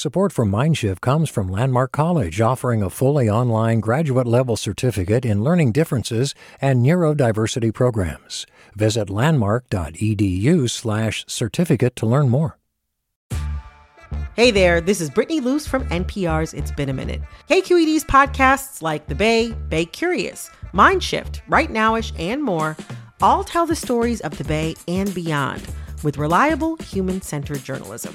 Support for Mindshift comes from Landmark College, offering a fully online graduate level certificate in learning differences and neurodiversity programs. Visit landmark.edu/certificate to learn more. Hey there, this is Brittany Luce from NPR's It's Been a Minute. KQED's podcasts like The Bay, Bay Curious, Mindshift, Right Nowish, and more all tell the stories of the Bay and beyond with reliable, human centered journalism.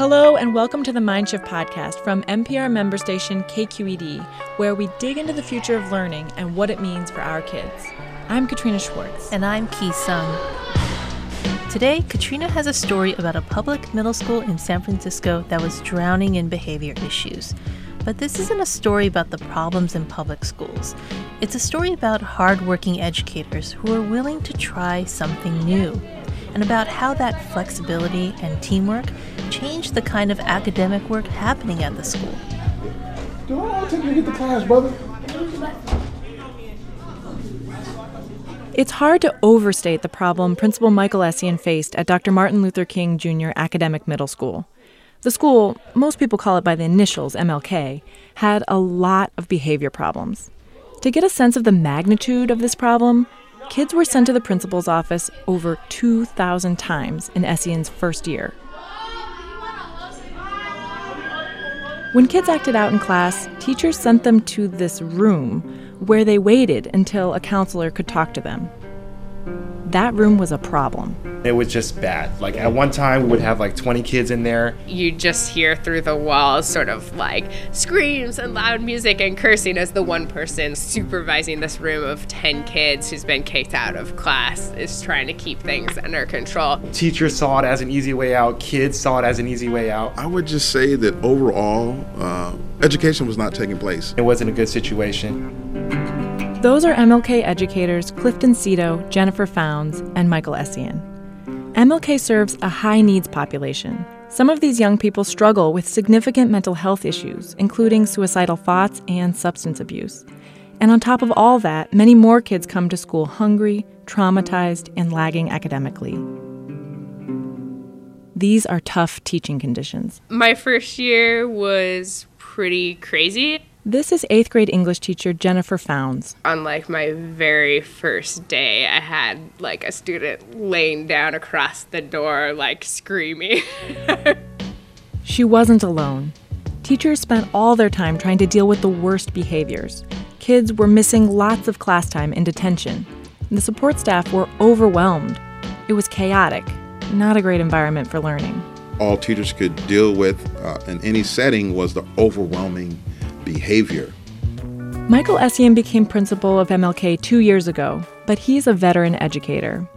Hello, and welcome to the Mindshift podcast from NPR member station KQED, where we dig into the future of learning and what it means for our kids. I'm Katrina Schwartz. And I'm Ki Sung. Today, Katrina has a story about a public middle school in San Francisco that was drowning in behavior issues. But this isn't a story about the problems in public schools. It's a story about hardworking educators who are willing to try something new, and about how that flexibility and teamwork change the kind of academic work happening at the school. Do I take you to get the class, brother? It's hard to overstate the problem Principal Michael Essien faced at Dr. Martin Luther King Jr. Academic Middle School. The school, most people call it by the initials MLK, had a lot of behavior problems. To get a sense of the magnitude of this problem, kids were sent to the principal's office over 2,000 times in Essien's first year. When kids acted out in class, teachers sent them to this room where they waited until a counselor could talk to them. That room was a problem. It was just bad. Like at one time, we would have like 20 kids in there. You just hear through the walls sort of like screams and loud music and cursing as the one person supervising this room of 10 kids who's been kicked out of class is trying to keep things under control. Teachers saw it as an easy way out, kids saw it as an easy way out. I would just say that overall, uh, education was not taking place. It wasn't a good situation. Those are MLK educators Clifton Cito, Jennifer Founds, and Michael Essien. MLK serves a high needs population. Some of these young people struggle with significant mental health issues, including suicidal thoughts and substance abuse. And on top of all that, many more kids come to school hungry, traumatized, and lagging academically. These are tough teaching conditions. My first year was pretty crazy. This is eighth grade English teacher Jennifer Founds. On like my very first day, I had like a student laying down across the door, like screaming. she wasn't alone. Teachers spent all their time trying to deal with the worst behaviors. Kids were missing lots of class time in detention. The support staff were overwhelmed. It was chaotic, not a great environment for learning. All teachers could deal with uh, in any setting was the overwhelming behavior. Michael Essien became principal of MLK two years ago, but he's a veteran educator.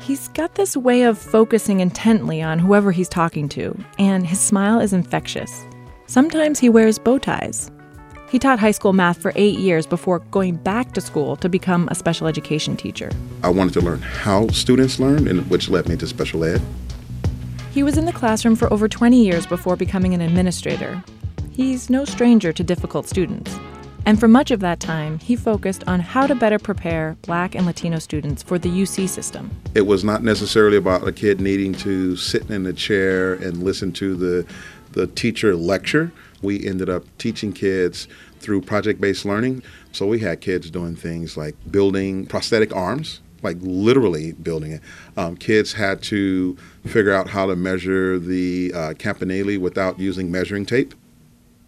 He's got this way of focusing intently on whoever he's talking to, and his smile is infectious. Sometimes he wears bow ties. He taught high school math for eight years before going back to school to become a special education teacher. I wanted to learn how students learn, and which led me to special ed. He was in the classroom for over 20 years before becoming an administrator, He's no stranger to difficult students. And for much of that time, he focused on how to better prepare black and Latino students for the UC system. It was not necessarily about a kid needing to sit in a chair and listen to the, the teacher lecture. We ended up teaching kids through project based learning. So we had kids doing things like building prosthetic arms, like literally building it. Um, kids had to figure out how to measure the uh, campanile without using measuring tape.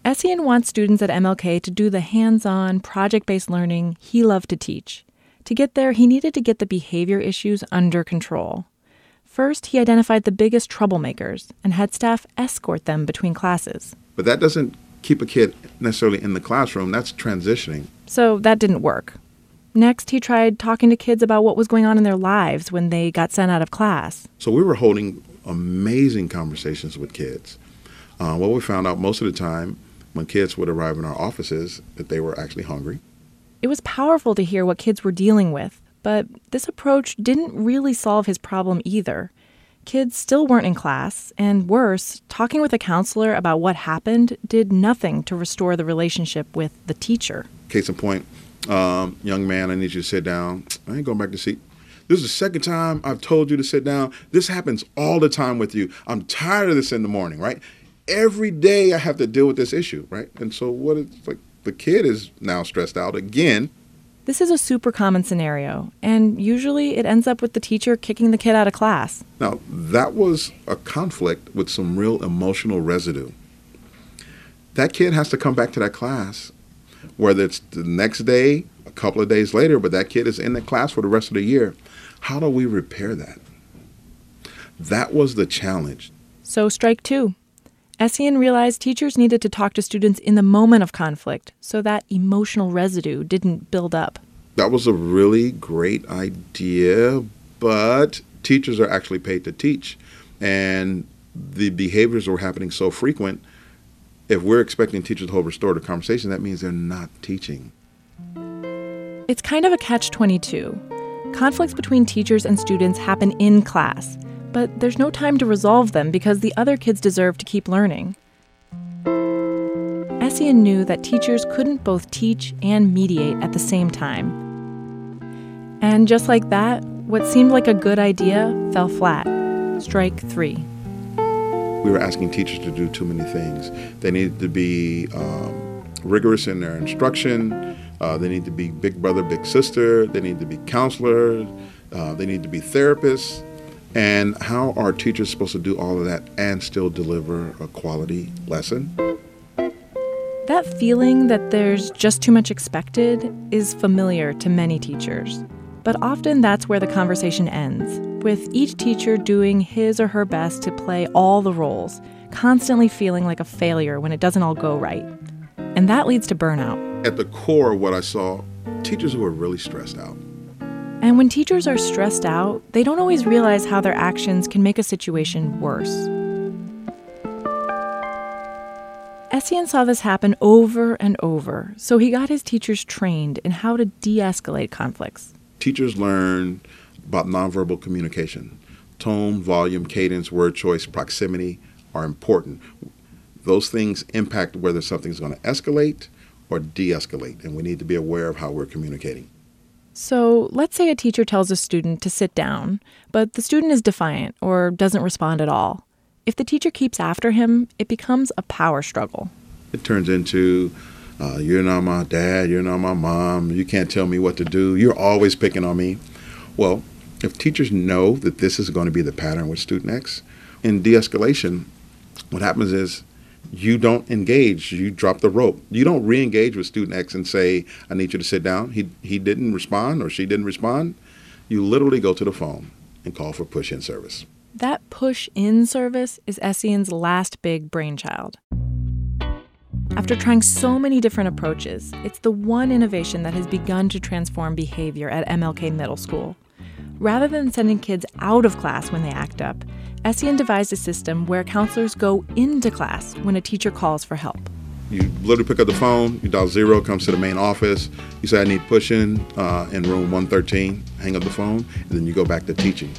Essien wants students at MLK to do the hands on, project based learning he loved to teach. To get there, he needed to get the behavior issues under control. First, he identified the biggest troublemakers and had staff escort them between classes. But that doesn't keep a kid necessarily in the classroom, that's transitioning. So that didn't work. Next, he tried talking to kids about what was going on in their lives when they got sent out of class. So we were holding amazing conversations with kids. Uh, what we found out most of the time when kids would arrive in our offices that they were actually hungry. It was powerful to hear what kids were dealing with, but this approach didn't really solve his problem either. Kids still weren't in class, and worse, talking with a counselor about what happened did nothing to restore the relationship with the teacher. Case in point, um, young man, I need you to sit down. I ain't going back to seat. This is the second time I've told you to sit down. This happens all the time with you. I'm tired of this in the morning, right? Every day I have to deal with this issue, right? And so what it's like the kid is now stressed out again. This is a super common scenario, and usually it ends up with the teacher kicking the kid out of class. Now, that was a conflict with some real emotional residue. That kid has to come back to that class, whether it's the next day, a couple of days later, but that kid is in the class for the rest of the year. How do we repair that? That was the challenge. So, strike two. Essien realized teachers needed to talk to students in the moment of conflict so that emotional residue didn't build up. That was a really great idea, but teachers are actually paid to teach. And the behaviors were happening so frequent. If we're expecting teachers to hold restorative conversation, that means they're not teaching. It's kind of a catch 22. Conflicts between teachers and students happen in class, but there's no time to resolve them because the other kids deserve to keep learning. Essien knew that teachers couldn't both teach and mediate at the same time. And just like that, what seemed like a good idea fell flat. Strike three. We were asking teachers to do too many things. They needed to be um, rigorous in their instruction. Uh, they need to be big brother, big sister. They need to be counselors. Uh, they need to be therapists. And how are teachers supposed to do all of that and still deliver a quality lesson? That feeling that there's just too much expected is familiar to many teachers. But often that's where the conversation ends, with each teacher doing his or her best to play all the roles, constantly feeling like a failure when it doesn't all go right. And that leads to burnout. At the core of what I saw, teachers who are really stressed out. And when teachers are stressed out, they don't always realize how their actions can make a situation worse. Essien saw this happen over and over, so he got his teachers trained in how to de escalate conflicts. Teachers learn about nonverbal communication. Tone, volume, cadence, word choice, proximity are important. Those things impact whether something's going to escalate or de escalate, and we need to be aware of how we're communicating. So let's say a teacher tells a student to sit down, but the student is defiant or doesn't respond at all. If the teacher keeps after him, it becomes a power struggle. It turns into, uh, you're not my dad, you're not my mom, you can't tell me what to do, you're always picking on me. Well, if teachers know that this is going to be the pattern with student X, in de escalation, what happens is you don't engage, you drop the rope. You don't re engage with student X and say, I need you to sit down. He, he didn't respond or she didn't respond. You literally go to the phone and call for push in service. That push in service is Essien's last big brainchild. After trying so many different approaches, it's the one innovation that has begun to transform behavior at MLK Middle School. Rather than sending kids out of class when they act up, Essien devised a system where counselors go into class when a teacher calls for help. You literally pick up the phone, you dial zero, comes to the main office. You say, I need pushing uh, in room 113, hang up the phone, and then you go back to teaching.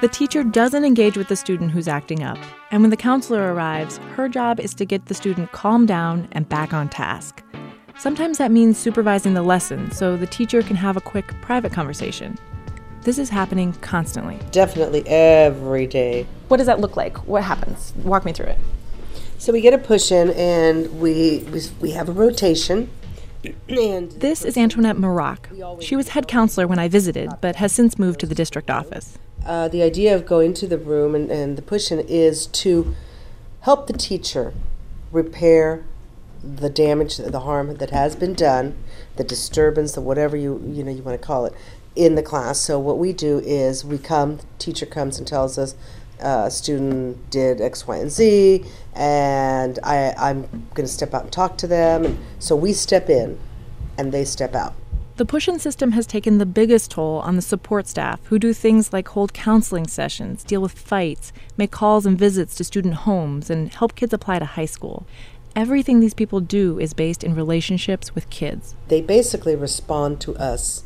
The teacher doesn't engage with the student who's acting up, and when the counselor arrives, her job is to get the student calmed down and back on task. Sometimes that means supervising the lesson so the teacher can have a quick private conversation. This is happening constantly. Definitely every day. What does that look like? What happens? Walk me through it. So we get a push in and we we, we have a rotation. And this is Antoinette Maroc. She was head counselor when I visited, but has since moved to the district office. Uh, the idea of going to the room and, and the push in is to help the teacher repair the damage, the harm that has been done, the disturbance, the whatever you you know you want to call it, in the class. So what we do is we come, teacher comes and tells us, uh, student did X, Y, and Z, and I I'm going to step out and talk to them, and so we step in, and they step out. The push in system has taken the biggest toll on the support staff who do things like hold counseling sessions, deal with fights, make calls and visits to student homes, and help kids apply to high school. Everything these people do is based in relationships with kids. They basically respond to us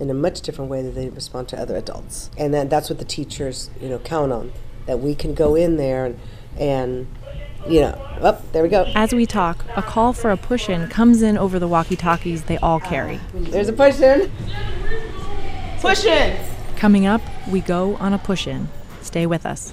in a much different way than they respond to other adults. And then that's what the teachers, you know, count on. That we can go in there and, and you know, up, oh, there we go. As we talk, a call for a push in comes in over the walkie talkies they all carry. There's a push in. Push in! Coming up, we go on a push in. Stay with us.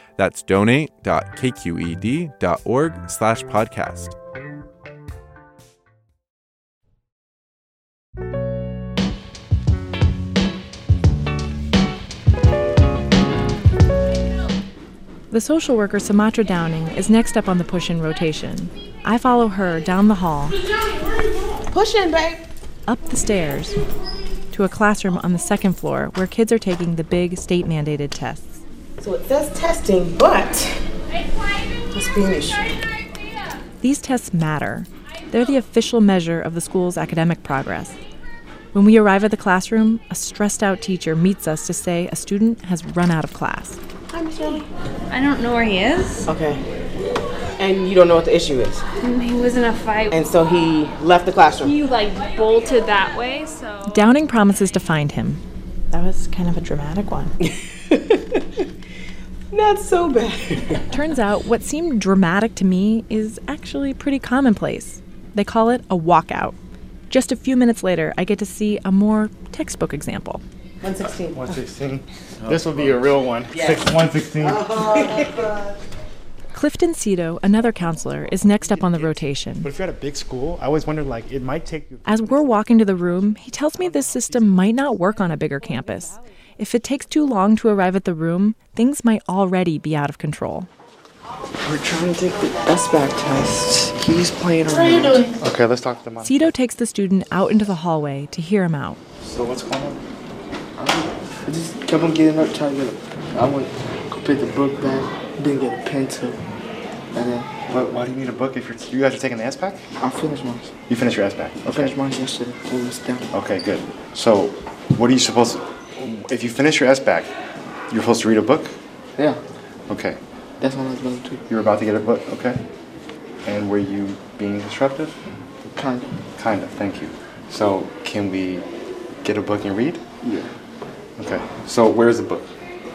That's donate.kqed.org slash podcast. The social worker Sumatra Downing is next up on the push in rotation. I follow her down the hall. Push in, babe. Up the stairs to a classroom on the second floor where kids are taking the big state mandated tests. So it says testing, but must be an. These tests matter. They're the official measure of the school's academic progress. When we arrive at the classroom, a stressed out teacher meets us to say a student has run out of class. Hi, Miss Shirley. I don't know where he is. Okay. And you don't know what the issue is? He was in a fight. And so he left the classroom? He, like, bolted that way, so. Downing promises to find him. That was kind of a dramatic one. Not so bad. Turns out what seemed dramatic to me is actually pretty commonplace. They call it a walkout. Just a few minutes later, I get to see a more textbook example. 116. 116. This will be a real one. Yeah. Six, 116. Uh-huh. Clifton Cito, another counselor, is next up on the rotation. But if you're at a big school, I always wondered like it might take you. As we're walking to the room, he tells me this system might not work on a bigger campus. If it takes too long to arrive at the room, things might already be out of control. We're trying to take the SBAC test. He's playing around. What are you doing? Okay, let's talk to the mom. Cito takes the student out into the hallway to hear him out. So what's going on? I just kept on getting up, trying to get up. I went go pick the book back, didn't get a pencil, and then. Why, why do you need a book if you're, you guys are taking the SBAC? I finished mine. You finished your SBAC? I finished mine yesterday. It was down. Okay, good. So, what are you supposed to? If you finish your SBAC, you're supposed to read a book. Yeah. Okay. That's what I was about to do. You were about to get a book. Okay. And were you being disruptive? Kind of. Kind of. Thank you. So, can we get a book and read? Yeah. Okay. So where's the book?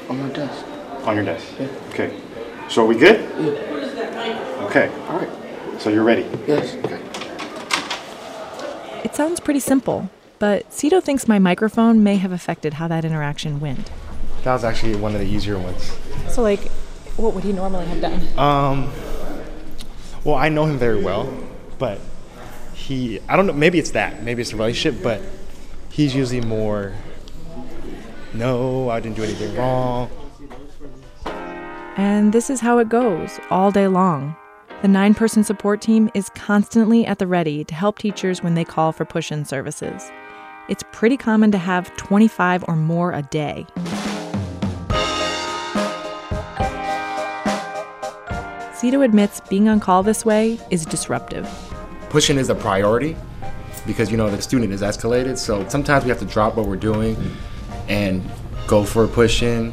On my desk. On your desk? Yeah. Okay. So are we good? Yeah. Okay. All right. So you're ready? Yes. Okay. It sounds pretty simple, but Cito thinks my microphone may have affected how that interaction went. That was actually one of the easier ones. So like, what would he normally have done? Um. Well, I know him very well, but he I don't know. Maybe it's that. Maybe it's the relationship, but he's usually more no, I didn't do anything wrong. And this is how it goes all day long. The nine person support team is constantly at the ready to help teachers when they call for push in services. It's pretty common to have 25 or more a day. Cito admits being on call this way is disruptive. Pushing is a priority because you know the student is escalated, so sometimes we have to drop what we're doing and go for a push in.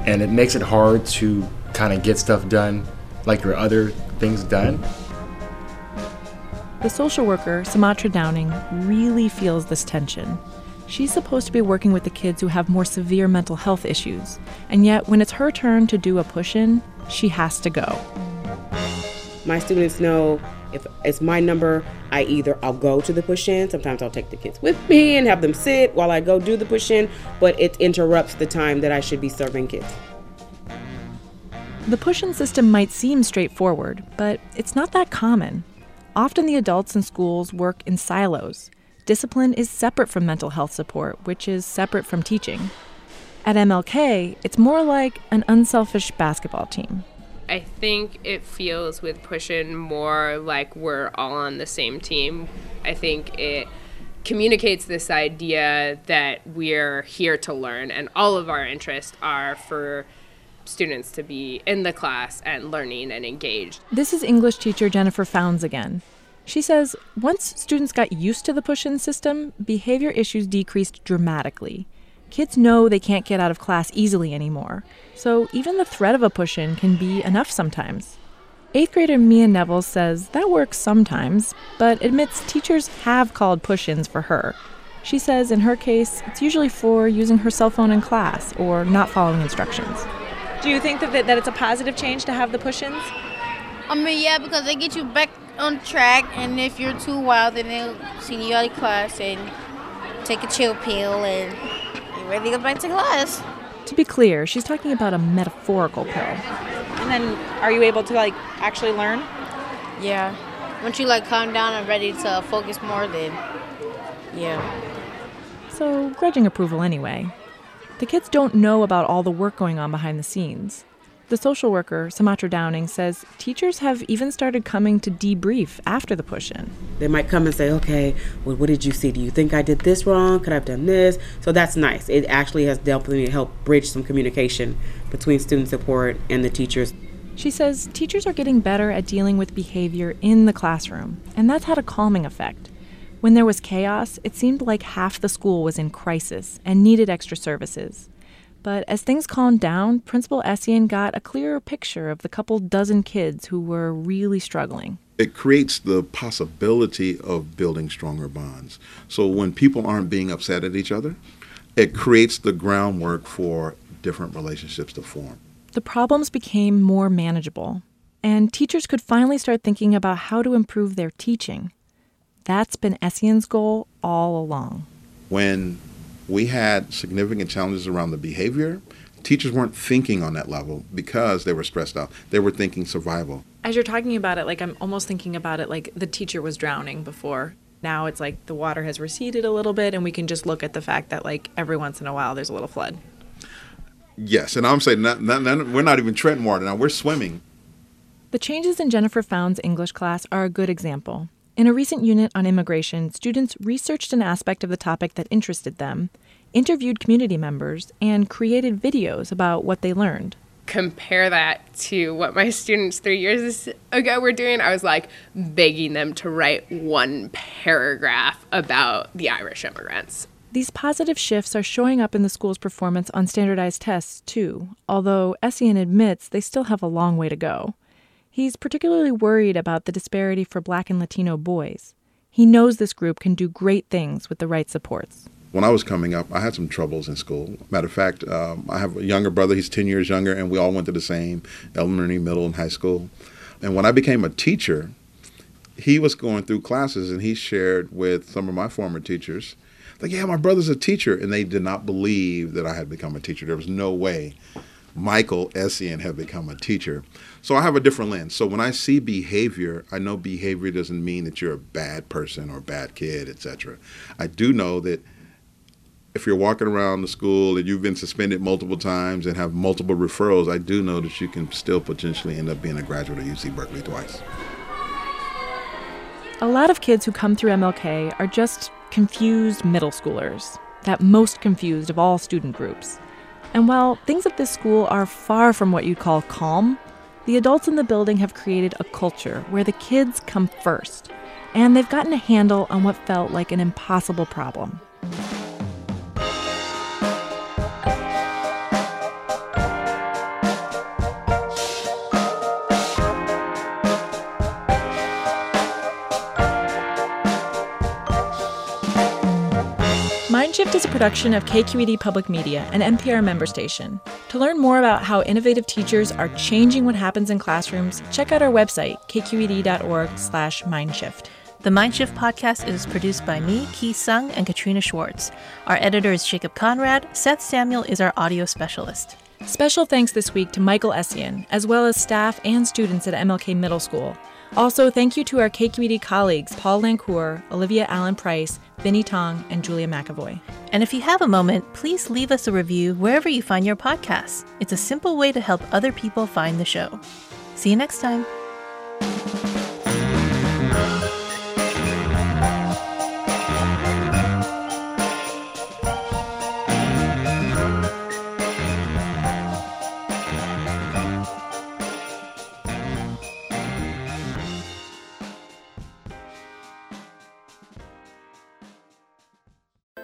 And it makes it hard to kind of get stuff done like your other things done. The social worker, Sumatra Downing, really feels this tension. She's supposed to be working with the kids who have more severe mental health issues, and yet when it's her turn to do a push in, she has to go. My students know if it's my number, I either I'll go to the push in, sometimes I'll take the kids with me and have them sit while I go do the push in, but it interrupts the time that I should be serving kids. The push in system might seem straightforward, but it's not that common. Often the adults in schools work in silos. Discipline is separate from mental health support, which is separate from teaching. At MLK, it's more like an unselfish basketball team. I think it feels with Pushin more like we're all on the same team. I think it communicates this idea that we're here to learn and all of our interests are for students to be in the class and learning and engaged. This is English teacher Jennifer Founds again. She says once students got used to the push in system, behavior issues decreased dramatically. Kids know they can't get out of class easily anymore, so even the threat of a push in can be enough sometimes. Eighth grader Mia Neville says that works sometimes, but admits teachers have called push ins for her. She says in her case, it's usually for using her cell phone in class or not following instructions. Do you think that, that it's a positive change to have the push ins? I mean, yeah, because they get you back on track, and if you're too wild, then they'll send you out of class and take a chill pill and you're ready to go back to class. To be clear, she's talking about a metaphorical pill. And then are you able to like actually learn? Yeah. Once you like calm down and ready to focus more, then yeah. So, grudging approval anyway. The kids don't know about all the work going on behind the scenes. The social worker, Sumatra Downing, says teachers have even started coming to debrief after the push in. They might come and say, okay, well, what did you see? Do you think I did this wrong? Could I have done this? So that's nice. It actually has definitely helped bridge some communication between student support and the teachers. She says teachers are getting better at dealing with behavior in the classroom, and that's had a calming effect. When there was chaos, it seemed like half the school was in crisis and needed extra services. But as things calmed down, Principal Essien got a clearer picture of the couple dozen kids who were really struggling. It creates the possibility of building stronger bonds. So when people aren't being upset at each other, it creates the groundwork for different relationships to form. The problems became more manageable, and teachers could finally start thinking about how to improve their teaching. That's been Essien's goal all along. When we had significant challenges around the behavior. Teachers weren't thinking on that level because they were stressed out. They were thinking survival. As you're talking about it, like I'm almost thinking about it like the teacher was drowning before. Now it's like the water has receded a little bit, and we can just look at the fact that like every once in a while there's a little flood. Yes, and I'm saying not, not, not, we're not even treading water now. We're swimming. The changes in Jennifer Found's English class are a good example. In a recent unit on immigration, students researched an aspect of the topic that interested them, interviewed community members, and created videos about what they learned. Compare that to what my students three years ago were doing. I was like begging them to write one paragraph about the Irish immigrants. These positive shifts are showing up in the school's performance on standardized tests, too, although Essien admits they still have a long way to go. He's particularly worried about the disparity for black and Latino boys. He knows this group can do great things with the right supports. When I was coming up, I had some troubles in school. Matter of fact, um, I have a younger brother, he's 10 years younger, and we all went to the same elementary, middle, and high school. And when I became a teacher, he was going through classes and he shared with some of my former teachers, like, yeah, my brother's a teacher. And they did not believe that I had become a teacher. There was no way Michael Essien have become a teacher. So I have a different lens. So when I see behavior, I know behavior doesn't mean that you're a bad person or a bad kid, etc. I do know that if you're walking around the school and you've been suspended multiple times and have multiple referrals, I do know that you can still potentially end up being a graduate of UC Berkeley twice. A lot of kids who come through MLK are just confused middle schoolers, that most confused of all student groups. And while things at this school are far from what you'd call calm, the adults in the building have created a culture where the kids come first, and they've gotten a handle on what felt like an impossible problem. Mindshift is a production of KQED Public Media, an NPR member station. To learn more about how innovative teachers are changing what happens in classrooms, check out our website, kqed.org/mindshift. The Mindshift podcast is produced by me, Ki Sung, and Katrina Schwartz. Our editor is Jacob Conrad. Seth Samuel is our audio specialist. Special thanks this week to Michael Essien, as well as staff and students at MLK Middle School. Also, thank you to our KQED colleagues Paul Lancour, Olivia Allen Price, Vinnee Tong, and Julia McEvoy. And if you have a moment, please leave us a review wherever you find your podcasts. It's a simple way to help other people find the show. See you next time.